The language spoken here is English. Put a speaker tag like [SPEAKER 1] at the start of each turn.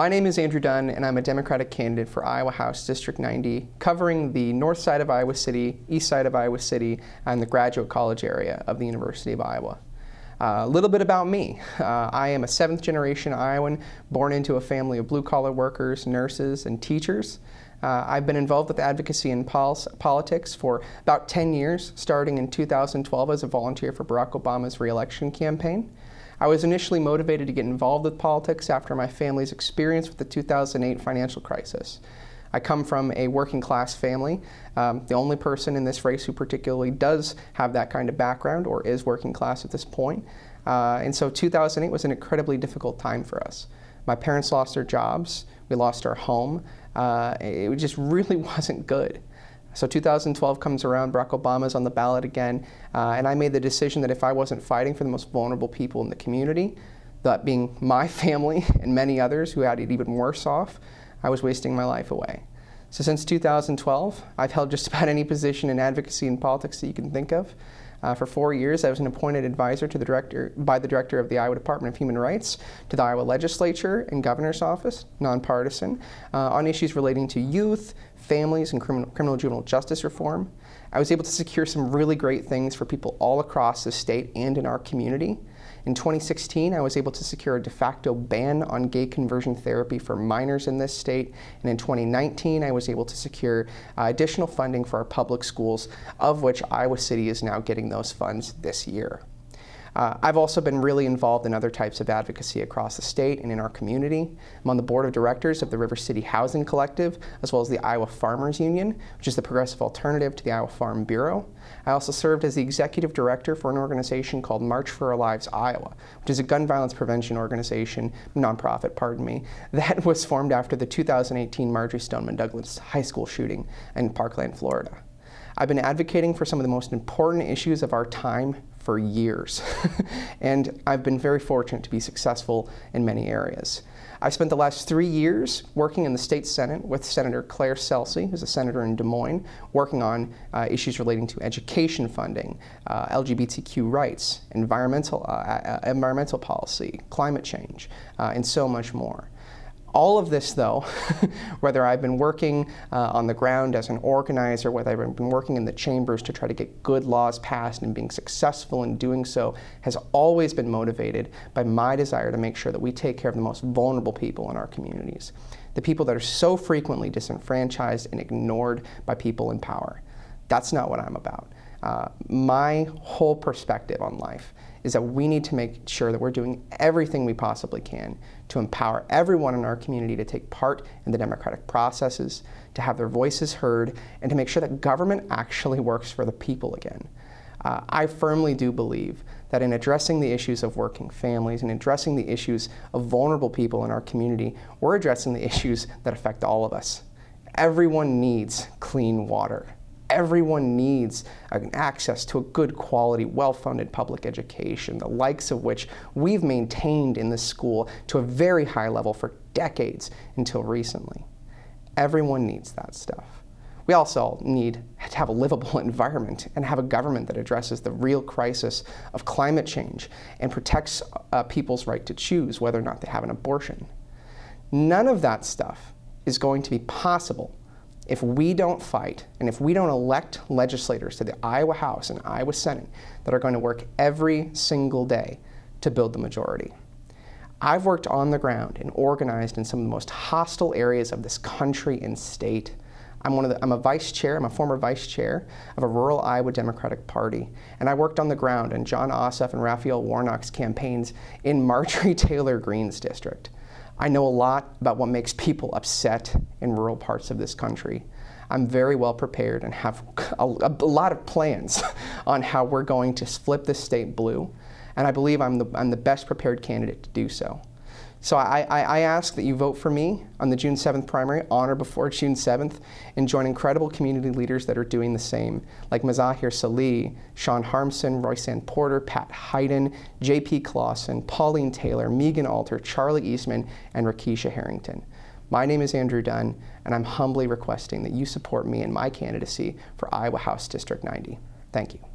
[SPEAKER 1] My name is Andrew Dunn, and I'm a Democratic candidate for Iowa House District 90, covering the north side of Iowa City, east side of Iowa City, and the graduate college area of the University of Iowa. Uh, a little bit about me. Uh, I am a seventh generation Iowan born into a family of blue collar workers, nurses, and teachers. Uh, I've been involved with advocacy and pol- politics for about 10 years, starting in 2012 as a volunteer for Barack Obama's reelection campaign. I was initially motivated to get involved with politics after my family's experience with the 2008 financial crisis. I come from a working class family, um, the only person in this race who particularly does have that kind of background or is working class at this point. Uh, and so 2008 was an incredibly difficult time for us. My parents lost their jobs, we lost our home. Uh, it just really wasn't good. So 2012 comes around, Barack Obama's on the ballot again, uh, and I made the decision that if I wasn't fighting for the most vulnerable people in the community, that being my family and many others who had it even worse off, I was wasting my life away. So since 2012, I've held just about any position in advocacy and politics that you can think of. Uh, for four years, I was an appointed advisor to the director by the director of the Iowa Department of Human Rights to the Iowa Legislature and Governor's Office, nonpartisan, uh, on issues relating to youth, families, and criminal, criminal juvenile justice reform. I was able to secure some really great things for people all across the state and in our community. In 2016, I was able to secure a de facto ban on gay conversion therapy for minors in this state. And in 2019, I was able to secure uh, additional funding for our public schools, of which Iowa City is now getting those funds this year. Uh, I've also been really involved in other types of advocacy across the state and in our community. I'm on the board of directors of the River City Housing Collective, as well as the Iowa Farmers Union, which is the progressive alternative to the Iowa Farm Bureau. I also served as the executive director for an organization called March for Our Lives Iowa, which is a gun violence prevention organization, nonprofit, pardon me, that was formed after the 2018 Marjory Stoneman Douglas High School shooting in Parkland, Florida. I've been advocating for some of the most important issues of our time for years. and I've been very fortunate to be successful in many areas. I spent the last three years working in the state senate with Senator Claire Celsi, who's a senator in Des Moines, working on uh, issues relating to education funding, uh, LGBTQ rights, environmental, uh, uh, environmental policy, climate change, uh, and so much more. All of this, though, whether I've been working uh, on the ground as an organizer, whether I've been working in the chambers to try to get good laws passed and being successful in doing so, has always been motivated by my desire to make sure that we take care of the most vulnerable people in our communities, the people that are so frequently disenfranchised and ignored by people in power. That's not what I'm about. Uh, my whole perspective on life is that we need to make sure that we're doing everything we possibly can to empower everyone in our community to take part in the democratic processes, to have their voices heard, and to make sure that government actually works for the people again. Uh, I firmly do believe that in addressing the issues of working families and addressing the issues of vulnerable people in our community, we're addressing the issues that affect all of us. Everyone needs clean water everyone needs access to a good quality, well funded public education, the likes of which we've maintained in this school to a very high level for decades until recently. Everyone needs that stuff. We also need to have a livable environment and have a government that addresses the real crisis of climate change and protects uh, people's right to choose whether or not they have an abortion. None of that stuff is going to be possible if we don't fight and if we don't elect legislators to the Iowa House and Iowa Senate that are going to work every single day to build the majority. I've worked on the ground and organized in some of the most hostile areas of this country and state. I'm, one of the, I'm a vice chair, I'm a former vice chair of a rural Iowa Democratic Party, and I worked on the ground in Jon Ossoff and Raphael Warnock's campaigns in Marjorie Taylor Greene's district. I know a lot about what makes people upset in rural parts of this country. I'm very well prepared and have a, a lot of plans on how we're going to flip this state blue, and I believe I'm the, I'm the best prepared candidate to do so. So I, I, I, ask that you vote for me on the June 7th primary, on or before June 7th, and join incredible community leaders that are doing the same, like Mazahir Salih, Shawn Harmsen, Royceann Porter, Pat Hayden, J.P. Claussen, Pauline Taylor, Megan Alter, Charlie Eastham, and Rakesha Harrington. My name is Andrew Dunn, and I'm humbly requesting that you support me in my candidacy for Iowa House District 90. Thank you.